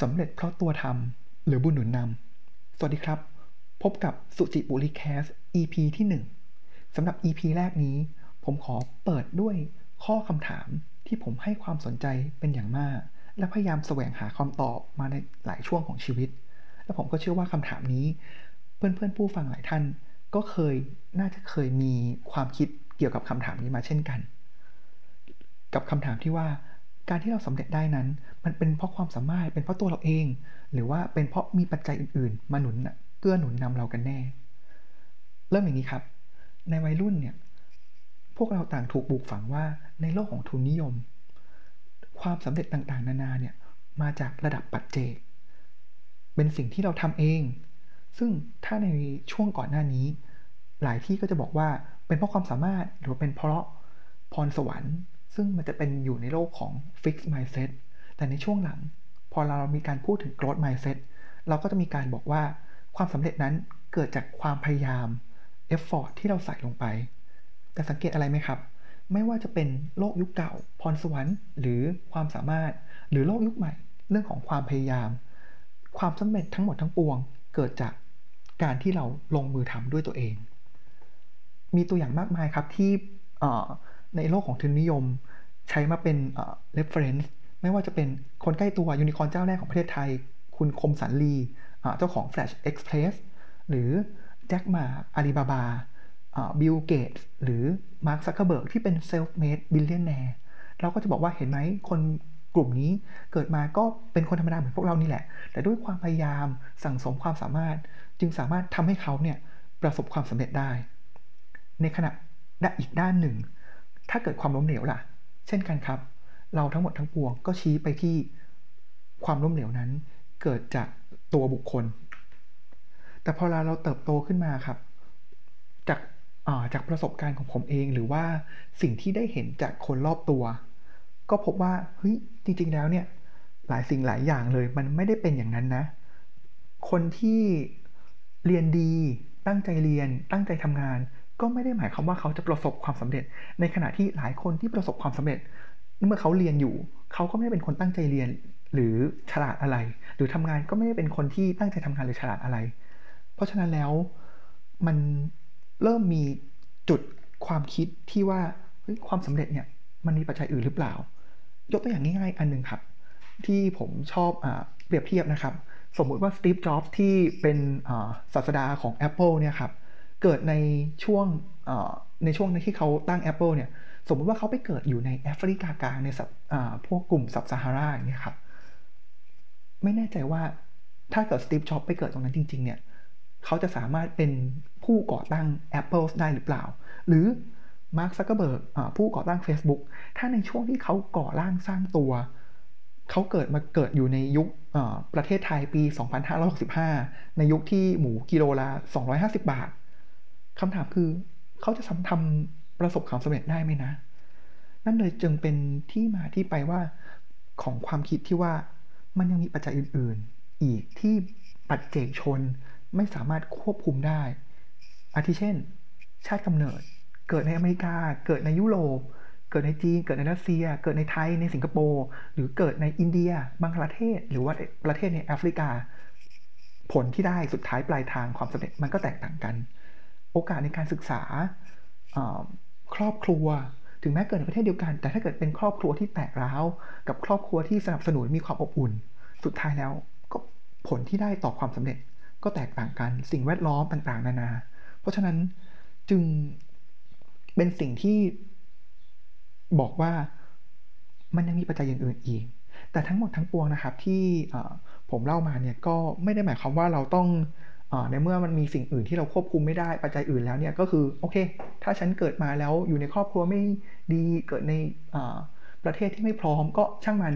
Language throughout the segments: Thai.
สำเร็จเพราะตัวทำหรือบุญหนุนนำสวัสดีครับ พบกับสุจิบุรีแคส EP ที่ 1 สำหรับ EP แรกนี้ ผมขอเปิดด้วยข้อคำถามที่ผมให้ความสนใจเป็นอย่างมาก และพยายามแสวงหาคำตอบมาในหลายช่วงของชีวิต และผมก็เชื่อว่าคำถามนี้ เพื่อนๆผู้ฟังหลายท่าน ก็เคยน่าจะเคยมีความคิดเกี่ยวกับคำถามนี้มาเช่นกัน กับคำถามที่ว่า การที่เราสำเร็จได้นั้น มันเป็นเพราะความสามารถเป็นเพราะตัวเราเอง หรือว่าเป็นเพราะมีปัจจัยอื่นๆ มาหนุนเกื้อหนุนนำเรากันแน่ เริ่มอย่างนี้ครับ ในวัยรุ่นเนี่ยพวกเราต่างถูกปลูกฝังว่าในโลกของทุนนิยม ความสำเร็จต่างๆ นานาเนี่ยมาจากระดับปัจเจก เป็นสิ่งที่เราทำเอง ซึ่งถ้าในช่วงก่อนหน้านี้ หลายที่ก็จะบอกว่าเป็นเพราะความสามารถหรือเป็นเพราะพรสวรรค์ ซึ่งมันจะเป็นอยู่ในโลกของ fixed mindset แต่ในช่วงหลัง พอเรามีการพูดถึง growth mindset เราก็จะมีการบอกว่าความสำเร็จนั้นเกิดจากความพยายาม effort ที่เราใส่ลงไป แต่สังเกตอะไรไหมครับ ไม่ว่าจะเป็นโลกยุคเก่า พรสวรรค์ หรือความสามารถ หรือโลกยุคใหม่ เรื่องของความพยายาม ความสำเร็จทั้งหมดทั้งปวง เกิดจากการที่เราลงมือทำด้วยตัวเอง มีตัวอย่างมากมายครับที่ในโลกของทุนนิยม ใช้มาเป็น reference ไม่ว่าจะเป็นคนใกล้ตัวยูนิคอร์นเจ้าแรกของประเทศไทย คุณคมสันลีเจ้าของ Flash Express หรือแจ็คมาอาลีบาบาบิลเกตหรือมาร์คซักเคอร์เบิร์กที่เป็น self-made billionaire เราก็จะบอกว่าเห็นไหมคนกลุ่มนี้เกิดมาก็เป็นคนธรรมดาเหมือนพวกเรานี่แหละ แต่ด้วยความพยายามสั่งสมความสามารถ จึงสามารถทำให้เขาเนี่ยประสบความสำเร็จได้ ในขณะอีกด้านหนึ่ง ถ้าเกิดความล้มเหลวล่ะ เช่นกันครับ เราทั้งหมดทั้งปวงก็ชี้ไปที่ความล้มเหลวนั้น เกิดจากตัวบุคคล แต่พอเราเติบโตขึ้นมาครับ จากจากประสบการณ์ของผมเองหรือว่าสิ่งที่ได้เห็นจากคนรอบตัว ก็พบว่าเฮ้ยจริง ๆ แล้วเนี่ยหลายสิ่งหลายอย่างเลย มันไม่ได้เป็นอย่างนั้นนะ คนที่เรียนดี ตั้งใจเรียน ตั้งใจทำงาน ก็ไม่ได้หมายความว่าเขาจะประสบความสำเร็จ ในขณะที่หลายคนที่ประสบความสำเร็จ เมื่อเขาเรียนอยู่ เขาก็ไม่ได้เป็นคนตั้งใจเรียนหรือฉลาดอะไร หรือทำงานก็ไม่ได้เป็นคนที่ตั้งใจทำงานหรือฉลาดอะไร เพราะฉะนั้นแล้วมันเริ่มมีจุดความคิดที่ว่าความสำเร็จเนี่ยมันมีปัจจัยอื่นหรือเปล่า ยกตัวอย่างง่ายๆอันหนึ่งครับ ที่ผมชอบอเปรียบเทียบนะครับ สมมุติว่าสตีฟ จ็อบส์ที่เป็นศาสดาของ Apple เนี่ยครับเเกิดในช่วงในช่วงที่เขาตั้ง Apple เนี่ยสมมติว่าเขาไปเกิดอยู่ในแอฟริกากลางในสับพวกกลุ่มสับซาฮาราอย่างเงี้ยครับไม่แน่ใจว่าถ้าเกิดสตีฟจ็อบไปเกิดตรงนั้นจริง ๆ เนี่ยเขาจะสามารถเป็นผู้ก่อตั้ง Apple ได้หรือเปล่า หรือมาร์คซักเกอร์เบิร์กผู้ก่อตั้ง Facebook ถ้าในช่วงที่เขาก่อร่างสร้างตัว เขาเกิดมาเกิดอยู่ในยุคประเทศไทยปี 2565 ในยุคที่หมูกิโลละ 250 บาท คำถามคือเขาจะทำประสบความสำเร็จได้ไหมนะ นั่นเลยจึงเป็นที่มาที่ไปว่าของความคิดที่ว่ามันยังมีปัจจัยอื่น ๆ อีกที่ปัจเจกชนไม่สามารถควบคุมได้ อาทิเช่น ชาติกำเนิด เกิดในอเมริกา เกิดในยุโรป เกิดในจีน เกิดในรัสเซีย เกิดในไทย ในสิงคโปร์ หรือเกิดในอินเดียบางประเทศ หรือว่าประเทศในแอฟริกา ผลที่ได้สุดท้ายปลายทางความสำเร็จมันก็แตกต่างกัน โอกาสในการศึกษาครอบครัว ถึงแม้เกิดในประเทศเดียวกัน แต่ถ้าเกิดเป็นครอบครัวที่แตกร้าวกับครอบครัวที่สนับสนุนมีความอบอุ่น สุดท้ายแล้วก็ผลที่ได้ต่อความสำเร็จก็แตกต่างกันสิ่งแวดล้อมต่างๆ นานา เพราะฉะนั้นจึงเป็นสิ่งที่บอกว่ามันยังมีปัจจัยอย่างอื่นอีก แต่ทั้งหมดทั้งปวงนะครับที่ผมเล่ามาเนี่ยก็ไม่ได้หมายความว่าเราต้อง ในเมื่อมันมีสิ่งอื่นที่เราควบคุมไม่ได้ปัจจัยอื่นแล้วเนี่ยก็คือโอเค ถ้าฉันเกิดมาแล้วอยู่ในครอบครัวไม่ดีเกิดในประเทศที่ไม่พร้อมก็ช่างมัน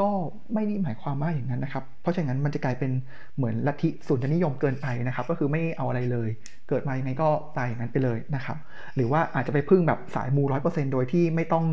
ก็ไม่ได้หมายความว่าอย่างนั้นนะครับ เพราะฉะนั้นมันจะกลายเป็นเหมือนลัทธิสุนทรนิยมเกินไปนะครับ ก็คือไม่เอาอะไรเลย เกิดมายังไงก็ตายอย่างนั้นไปเลยนะครับ หรือว่าอาจจะไปพึ่งแบบสายมูร้อยเปอร์เซ็นโดยที่ไม่ต้อง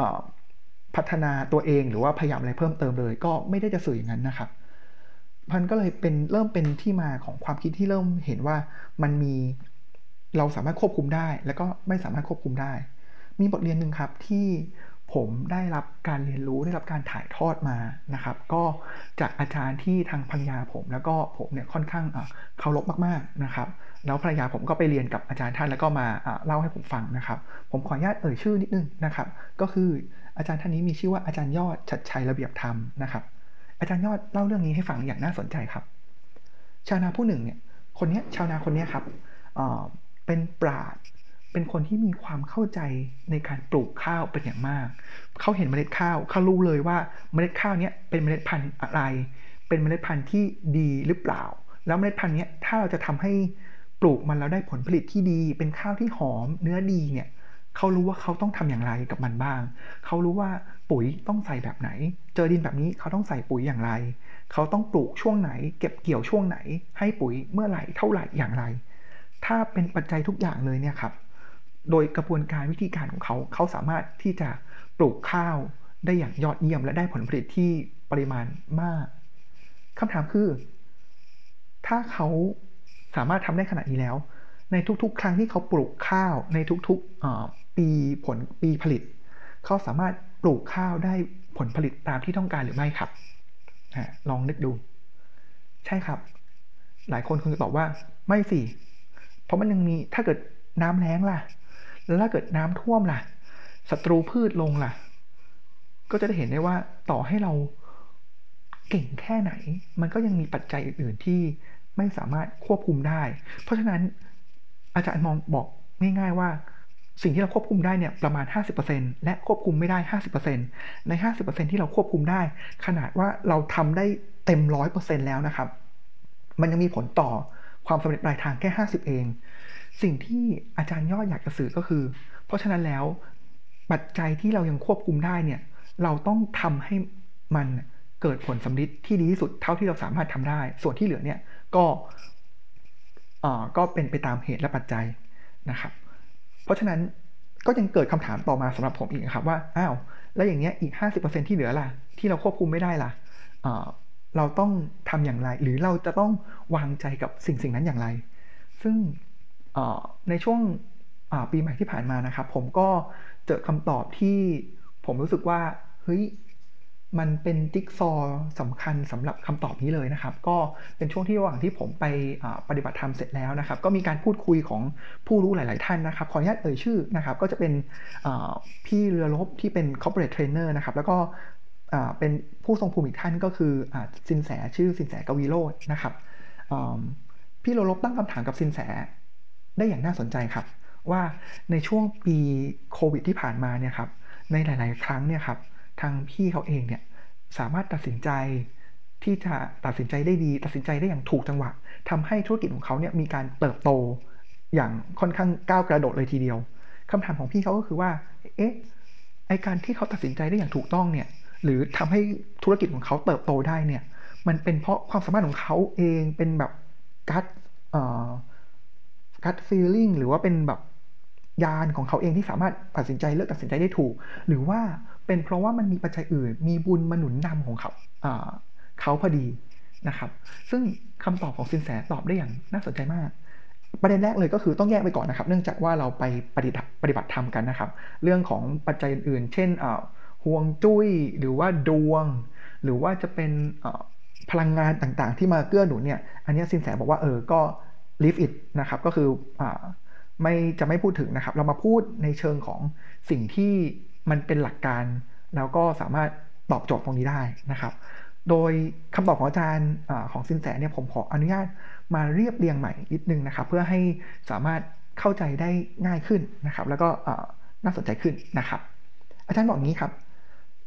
อพัฒนาตัวเองหรือว่าพยายามอะไรเพิ่มเติมเลย ก็ไม่ได้จะสื่ออย่างนั้นนะครับ มันก็เลยเป็นเริ่มเป็นที่มาของความคิดที่เริ่มเห็นว่ามันมีเราสามารถควบคุมได้ แล้วก็ไม่สามารถควบคุมได้ มีบทเรียนหนึ่งครับที่ผมได้รับการเรียนรู้ได้รับการถ่ายทอดมานะครับ ก็จากอาจารย์ที่ทางภรรยาผม แล้วก็ผมเนี่ยค่อนข้างเคารพมากๆนะครับ แล้วภรรยาผมก็ไปเรียนกับอาจารย์ท่านแล้วก็มาเล่าให้ผมฟังนะครับ ผมขออนุญาตเอ่ยชื่อนิดนึงนะครับ ก็คืออาจารย์ท่านนี้มีชื่อว่าอาจารย์ยอดชัดชัยระเบียบธรรมนะครับ อาจารย์ยอดเล่าเรื่องนี้ให้ฟังอย่างน่าสนใจครับ ชาวนาผู้หนึ่งเนี่ยคนนี้ชาวนาคนนี้ครับเป็นปราดเป็นคนที่มีความเข้าใจในการปลูกข้าวเป็นอย่างมาก เขาเห็นเมล็ดข้าวเขารู้เลยว่าเมล็ดข้าวนี้เป็นเมล็ดพันธุ์อะไร เป็นเมล็ดพันธุ์ที่ดีหรือเปล่า แล้วเมล็ดพันธุ์นี้ถ้าเราจะทำให้ปลูกมันแล้วได้ผลผลิตที่ดี เป็นข้าวที่หอมเนื้อดีเนี่ย เขารู้ว่าเขาต้องทำอย่างไรกับมันบ้าง เขารู้ว่าปุ๋ยต้องใส่แบบไหน เจอดินแบบนี้เขาต้องใส่ปุ๋ยอย่างไร เขาต้องปลูกช่วงไหน เก็บเกี่ยวช่วงไหน ให้ปุ๋ยเมื่อไหร่เท่าไหร่อย่างไร ถ้าเป็นปัจจัยทุกอย่างเลยเนี่ยครับ โดยกระบวนการวิธีการของเขา เขาสามารถที่จะปลูกข้าวได้อย่างยอดเยี่ยมและได้ผลผลิตที่ปริมาณมากคำถามคือ ถ้าเขาสามารถทำได้ขนาดนี้แล้ว ในทุกๆ ครั้งที่เขาปลูกข้าวในทุกๆ ปีผลปีผลิต เขาสามารถปลูกข้าวได้ผลผลิตตามที่ต้องการหรือไม่ครับลองนึกดู ใช่ครับ หลายคนคงจะตอบว่าไม่สิ เพราะมันยังมีถ้าเกิดน้ำแล้งล่ะ แล้วถ้าเกิดน้ำท่วมล่ะศัตรูพืชลงล่ะ ก็จะได้เห็นได้ว่าต่อให้เราเก่งแค่ไหน มันก็ยังมีปัจจัยอื่นๆที่ไม่สามารถควบคุมได้ เพราะฉะนั้นอาจารย์มองบอกง่าย ๆว่า สิ่งที่เราควบคุมได้เนี่ยประมาณ 50%และควบคุมไม่ได้ 50%ใน 50%ที่เราควบคุมได้ ขนาดว่าเราทำได้เต็ม 100%แล้วนะครับ มันยังมีผลต่อความสำเร็จปลายทางแค่ 50 เอง สิ่งที่อาจารย์ยอดอยากจะสื่อก็คือ เพราะฉะนั้นแล้วปัจจัยที่เรายังควบคุมได้เนี่ยเราต้องทำให้มันเกิดผลสำลิดที่ดีที่สุดเท่าที่เราสามารถทำได้ ส่วนที่เหลือเนี่ยก็ก็เป็นไปตามเหตุและปัจจัยนะครับ เพราะฉะนั้นก็ยังเกิดคำถามต่อมาสำหรับผมอีกครับว่าอ้าวแล้วอย่างเงี้ยอีก 50%ที่เหลือล่ะ ที่เราควบคุมไม่ได้ล่ะเราต้องทำอย่างไร หรือเราจะต้องวางใจกับสิ่งสิ่งนั้นอย่างไร ซึ่งในช่วงปีใหม่ที่ผ่านมานะครับ ผมก็เจอคำตอบที่ผมรู้สึกว่าเฮ้ย มันเป็นจิ๊กซอสำคัญสำหรับคำตอบนี้เลยนะครับ ก็เป็นช่วงที่ระหว่างที่ผมไปปฏิบัติธรรมเสร็จแล้วนะครับ ก็มีการพูดคุยของผู้รู้หลาย ๆ ท่านนะครับ ขออนุญาตเอ่ยชื่อนะครับ ก็จะเป็นพี่เรือรบที่เป็น corporate trainer นะครับ แล้วก็เป็นผู้ทรงภูมิอีกท่านก็คือสินแสชื่อสินแสกวีโรจน์นะครับพี่เรือรบตั้งคำถามกับสินแสได้อย่างน่าสนใจครับ ว่าในช่วงปีโควิดที่ผ่านมาเนี่ยครับในหลาย ๆ ครั้งเนี่ยครับ ทางพี่เขาเองเนี่ยสามารถตัดสินใจที่จะตัดสินใจได้ดี ตัดสินใจได้อย่างถูกจังหวะทำให้ธุรกิจของเขาเนี่ยมีการเติบโตอย่างค่อนข้างก้าวกระโดดเลยทีเดียวคำถามของพี่เขาก็คือว่า เอ๊ะไอการที่เขาตัดสินใจได้อย่างถูกต้องเนี่ย หรือทำให้ธุรกิจของเขาเติบโตได้เนี่ย มันเป็นเพราะความสามารถของเขาเองเป็นแบบการกัดฟีลลิ่งหรือว่าเป็นแบบยานของเขาเองที่สามารถตัดสินใจเลือกตัดสินใจได้ถูก หรือว่า เป็นเพราะว่ามันมีปัจจัยอื่น มีบุญมาหนุนนำของเขาเขาพอดีนะครับ ซึ่งคำตอบของสินแสตอบได้อย่างน่าสนใจมาก ประเด็นแรกเลยก็คือต้องแยกไปก่อนนะครับ เนื่องจากว่าเราไปปฏิปฏิบัติธรรมกันนะครับ เรื่องของปัจจัยอื่น เช่นห่วงจุ้ยหรือว่าดวง หรือว่าจะเป็นพลังงานต่างๆ ที่มาเกื้อหนุนเนี่ย อันนี้สินแสบอกว่าเออก็ leave it นะครับก็คืออไม่จะไม่พูดถึงนะครับ เรามาพูดในเชิงของสิ่งที่ มันเป็นหลักการ แล้วก็สามารถตอบโจทย์ตรงนี้ได้นะครับ โดยคำตอบของอาจารย์ของสินแสเนี่ยผมขออนุญาตมาเรียบเรียงใหม่นิดนึงนะครับ เพื่อให้สามารถเข้าใจได้ง่ายขึ้นนะครับ แล้วก็น่าสนใจขึ้นนะครับ อาจารย์บอกงนี้ครับ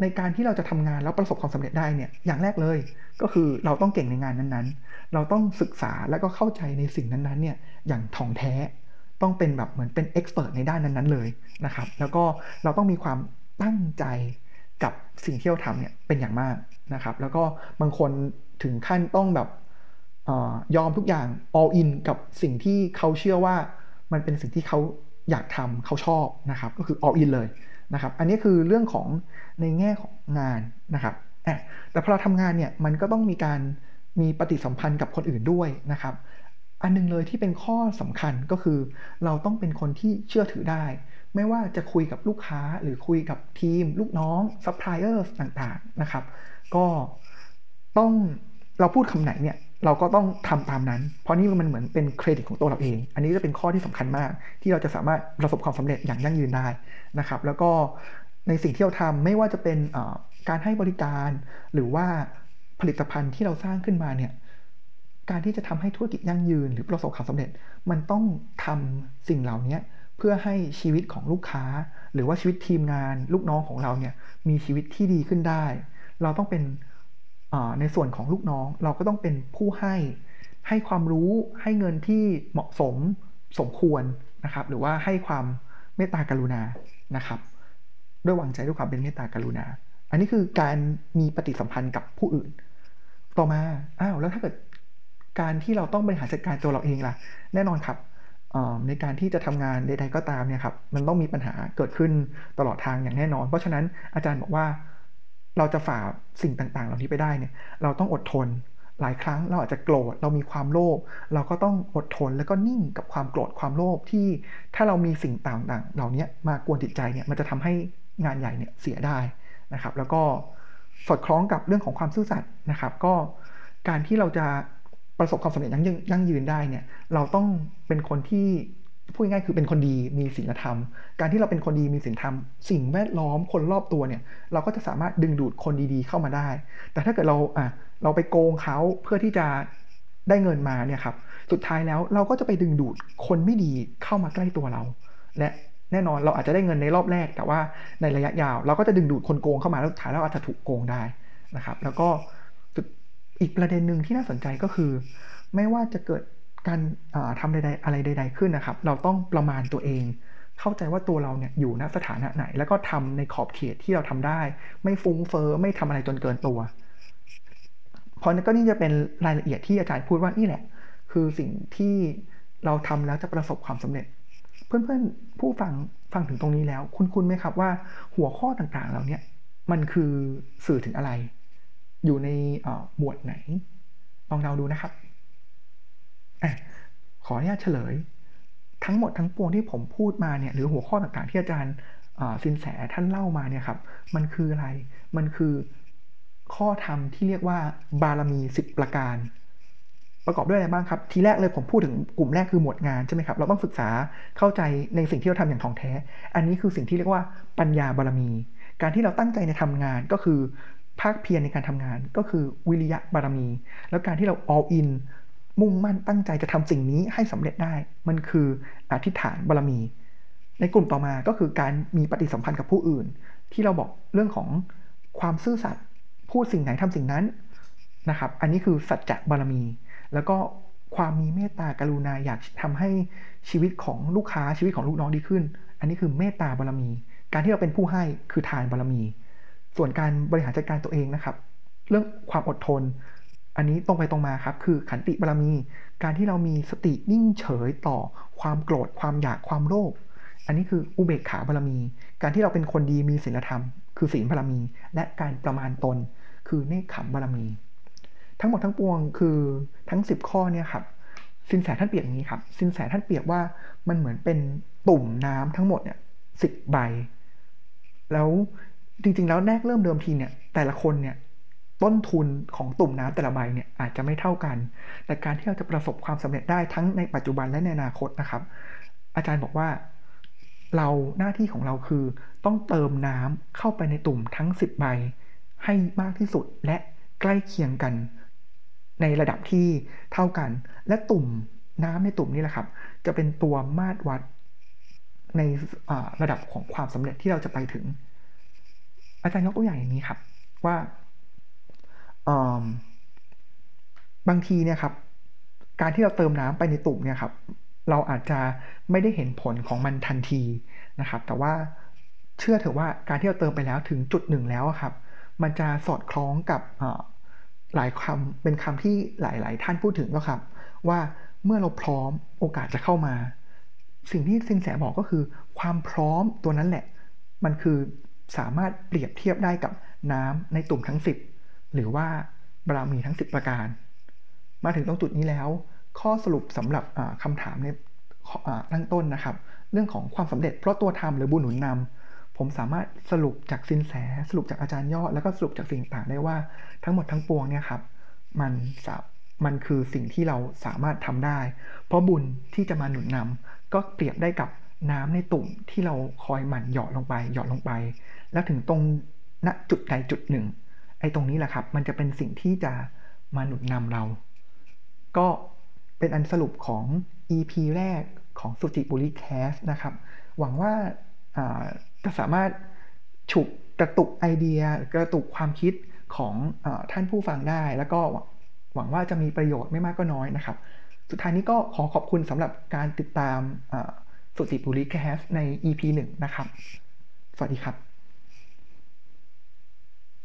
ในการที่เราจะทำงานแล้วประสบความสำเร็จได้เนี่ยอย่างแรกเลย ก็คือเราต้องเก่งในงานนั้นๆ เราต้องศึกษาแล้วก็เข้าใจในสิ่งนั้นๆเนี่ยอย่างท่องแท้ ต้องเป็นแบบเหมือนเป็นเอ็กซ์เพรสในด้านนั้นๆเลยนะครับ แล้วก็เราต้องมีความตั้งใจกับสิ่งที่เราทำเนี่ยเป็นอย่างมากนะครับ แล้วก็บางคนถึงขั้นต้องแบบอยอมทุกอย่าง all in กับสิ่งที่เขาเชื่อว่ามันเป็นสิ่งที่เขาอยากทำเขาชอบนะครับ ก็คือ all in เลยนะครับ อันนี้คือเรื่องของในแง่ของงานนะครับแต่พอเราทำงานเนี่ยมันก็ต้องมีการมีปฏิสัมพันธ์กับคนอื่นด้วยนะครับ อันนึงเลยที่เป็นข้อสำคัญก็คือ เราต้องเป็นคนที่เชื่อถือได้ ไม่ว่าจะคุยกับลูกค้าหรือคุยกับทีม ลูกน้องซัพพลายเออร์ต่างๆนะครับ ก็ต้องเราพูดคำไหนเนี่ยเราก็ต้องทำตามนั้น เพราะนี่มันเหมือนเป็นเครดิตของตัวเราเอง อันนี้จะเป็นข้อที่สำคัญมาก ที่เราจะสามารถประสบความสำเร็จอย่างยั่งยืนได้นะครับ แล้วก็ในสิ่งที่เราทำไม่ว่าจะเป็นการให้บริการ หรือว่าผลิตภัณฑ์ที่เราสร้างขึ้นมาเนี่ย การที่จะทำให้ธุรกิจยั่งยืนหรือประสบความสำเร็จ มันต้องทำสิ่งเหล่านี้เพื่อให้ชีวิตของลูกค้า หรือว่าชีวิตทีมงาน ลูกน้องของเราเนี่ยมีชีวิตที่ดีขึ้นได้ เราต้องเป็นในส่วนของลูกน้องเราก็ต้องเป็นผู้ให้ให้ความรู้ให้เงินที่เหมาะสมสมควรนะครับ หรือว่าให้ความเมตตากรุณานะครับ ด้วยวางใจด้วยความเป็นเมตตากรุณา อันนี้คือการมีปฏิสัมพันธ์กับผู้อื่น ต่อมาอ้าวแล้วถ้าเกิด การที่เราต้องบริหารจัดการตัวเราเองล่ะ แน่นอนครับในการที่จะทำงานใด ๆ ก็ตามเนี่ยครับมันต้องมีปัญหาเกิดขึ้นตลอดทางอย่างแน่นอน เพราะฉะนั้นอาจารย์บอกว่าเราจะฝ่าสิ่งต่างๆ เหล่านี้ไปได้เนี่ยเราต้องอดทนหลายครั้งเราอาจจะโกรธเรามีความโลภเราก็ต้องอดทนแล้วก็นิ่งกับความโกรธความโลภที่ถ้าเรามีสิ่งต่างๆ เหล่านี้มากวนจิตใจเนี่ยมันจะทำให้งานใหญ่เนี่ยเสียได้นะครับ แล้วก็สอดคล้องกับเรื่องของความซื่อสัตย์นะครับ ก็การที่เราจะ ประสบความสำเร็จยั่งยืนได้เนี่ยเราต้องเป็นคนที่พูดง่ายคือเป็นคนดีมีศีลธรรม การที่เราเป็นคนดีมีศีลธรรม สิ่งแวดล้อมคนรอบตัวเนี่ย เราก็จะสามารถดึงดูดคนดีๆเข้ามาได้ แต่ถ้าเกิดเราอะเราไปโกงเขาเพื่อที่จะได้เงินมาเนี่ยครับสุดท้ายแล้วเราก็จะไปดึงดูดคนไม่ดีเข้ามาใกล้ตัวเรา และแน่นอนเราอาจจะได้เงินในรอบแรก แต่ว่าในระยะยาว เราก็จะดึงดูดคนโกงเข้ามาแล้วสุดท้ายเราอาจจะถูกโกงได้นะครับ แล้วก็ อีกประเด็นหนึ่งที่น่าสนใจก็คือ ไม่ว่าจะเกิดการทำใดๆอะไรใด ๆ ขึ้นนะครับ เราต้องประมาณตัวเอง เข้าใจว่าตัวเราเนี่ยอยู่ณสถานะไหน แล้วก็ทำในขอบเขตที่เราทำได้ ไม่ฟุ้งเฟอ้อไม่ทำอะไรจนเกินตัว เพราะนั่นก็นี่จะเป็นรายละเอียดที่อาจารย์พูดว่านี่แหละ คือสิ่งที่เราทำแล้วจะประสบความสำเร็จ เพื่อนๆผู้ฟังฟังถึงตรงนี้แล้ว คุณคุณไหมครับว่าหัวข้อต่างๆเหล่านี้มันคือสื่อถึงอะไร อยู่ในหมวดไหน ลองเดาดูนะครับขออนุญาตเฉลย ทั้งหมดทั้งปวงที่ผมพูดมาเนี่ยหรือหัวข้อต่างๆ ที่อาจารย์สินแสท่านเล่ามาเนี่ยครับ มันคืออะไร มันคือข้อธรรมที่เรียกว่าบารมีสิบประการ ประกอบด้วยอะไรบ้างครับ ทีแรกเลยผมพูดถึงกลุ่มแรกคือหมวดงานใช่ไหมครับ เราต้องศึกษาเข้าใจในสิ่งที่เราทำอย่างท่องแท้ อันนี้คือสิ่งที่เรียกว่าปัญญาบารมี การที่เราตั้งใจในทำงานก็คือ ภาคเพียรในการทำงานก็คือวิริยะบารมี แล้วการที่เรา all in มุ่งมั่นตั้งใจจะทำสิ่งนี้ให้สำเร็จได้ มันคืออธิษฐานบารมี ในกลุ่มต่อมาก็คือการมีปฏิสัมพันธ์กับผู้อื่น ที่เราบอกเรื่องของความซื่อสัตย์พูดสิ่งไหนทำสิ่งนั้นนะครับ อันนี้คือสัจจะบารมี แล้วก็ความมีเมตตากรุณาอยากทำให้ชีวิตของลูกค้าชีวิตของลูกน้องดีขึ้น อันนี้คือเมตตาบารมี การที่เราเป็นผู้ให้คือทานบารมี ส่วนการบริหารจัดการตัวเองนะครับ เรื่องความอดทน อันนี้ตรงไปตรงมาครับ คือขันติบารมี การที่เรามีสตินิ่งเฉยต่อความโกรธความอยากความโลภอันนี้คืออุเบกขาบารมี การที่เราเป็นคนดีมีศีลธรรม คือศีลบารมี และการประมาณตน คือเนคขมบารมี ทั้งหมดทั้งปวงคือทั้ง 10 ข้อเนี่ยครับสินแสท่านเปรียบอย่างนี้ครับสินแสท่านเปรียบว่ามันเหมือนเป็นตุ่มน้ำทั้งหมดเนี่ยสิบใบ แล้ว จริง ๆ แล้วแรกเริ่มเดิมทีเนี่ยแต่ละคนเนี่ยต้นทุนของตุ่มน้ำแต่ละใบเนี่ยอาจจะไม่เท่ากัน แต่การที่เราจะประสบความสำเร็จได้ทั้งในปัจจุบันและในอนาคตนะครับ อาจารย์บอกว่าเราหน้าที่ของเราคือ ต้องเติมน้ำเข้าไปในตุ่มทั้ง 10 ใบ ให้มากที่สุดและใกล้เคียงกัน ในระดับที่เท่ากัน และตุ่มน้ำในตุ่มนี้แหละครับ จะเป็นตัวมาตรวัดในระดับของความสำเร็จที่เราจะไปถึง อาจารย์ยกตัวอย่างอย่างนี้ครับ ว่าบางทีเนี่ยครับ การที่เราเติมน้ำไปในตุ่มเนี่ยครับ เราอาจจะไม่ได้เห็นผลของมันทันทีนะครับ แต่ว่าเชื่อเถอะว่าการที่เราเติมไปแล้วถึงจุดหนึ่งแล้วครับ มันจะสอดคล้องกับหลายคำเป็นคำที่หลาย ๆ ท่านพูดถึงก็ครับ ว่าเมื่อเราพร้อมโอกาสจะเข้ามา สิ่งที่สินแสบอกก็คือ ความพร้อมตัวนั้นแหละ มันคือ สามารถเปรียบเทียบได้กับน้ำในตุ่มทั้งสิบหรือว่าบารมีทั้ง 10 ประการ มาถึงตรงจุดนี้แล้ว ข้อสรุปสำหรับคำถามในตั้งต้นนะครับ เรื่องของความสำเร็จเพราะตัวทำหรือบุญหนุนนำผมสามารถสรุปจากสินแสสรุปจากอาจารย์ยอด แล้วก็สรุปจากสิ่งต่างได้ว่าทั้งหมดทั้งปวงเนี่ยครับมันมันคือสิ่งที่เราสามารถทำได้ เพราะบุญที่จะมาหนุนนำก็เปรียบได้กับน้ำในตุ่มที่เราคอยหมั่นหยอดลงไป หยอดลงไป แล้วถึงตรงณจุดใดจุดหนึ่ง ไอ้ตรงนี้แหละครับ มันจะเป็นสิ่งที่จะมาหนุนนำเรา ก็เป็นอันสรุปของ EP แรกของ SuJiPuLi Cast นะครับ หวังว่าจะสามารถฉุกกระตุกไอเดียกระตุกความคิดของท่านผู้ฟังได้ แล้วก็หวังว่าจะมีประโยชน์ไม่มากก็น้อยนะครับ สุดท้ายนี้ก็ขอขอบคุณสำหรับการติดตาม SuJiPuLi Cast ใน EP 1 นะครับ สวัสดีครับ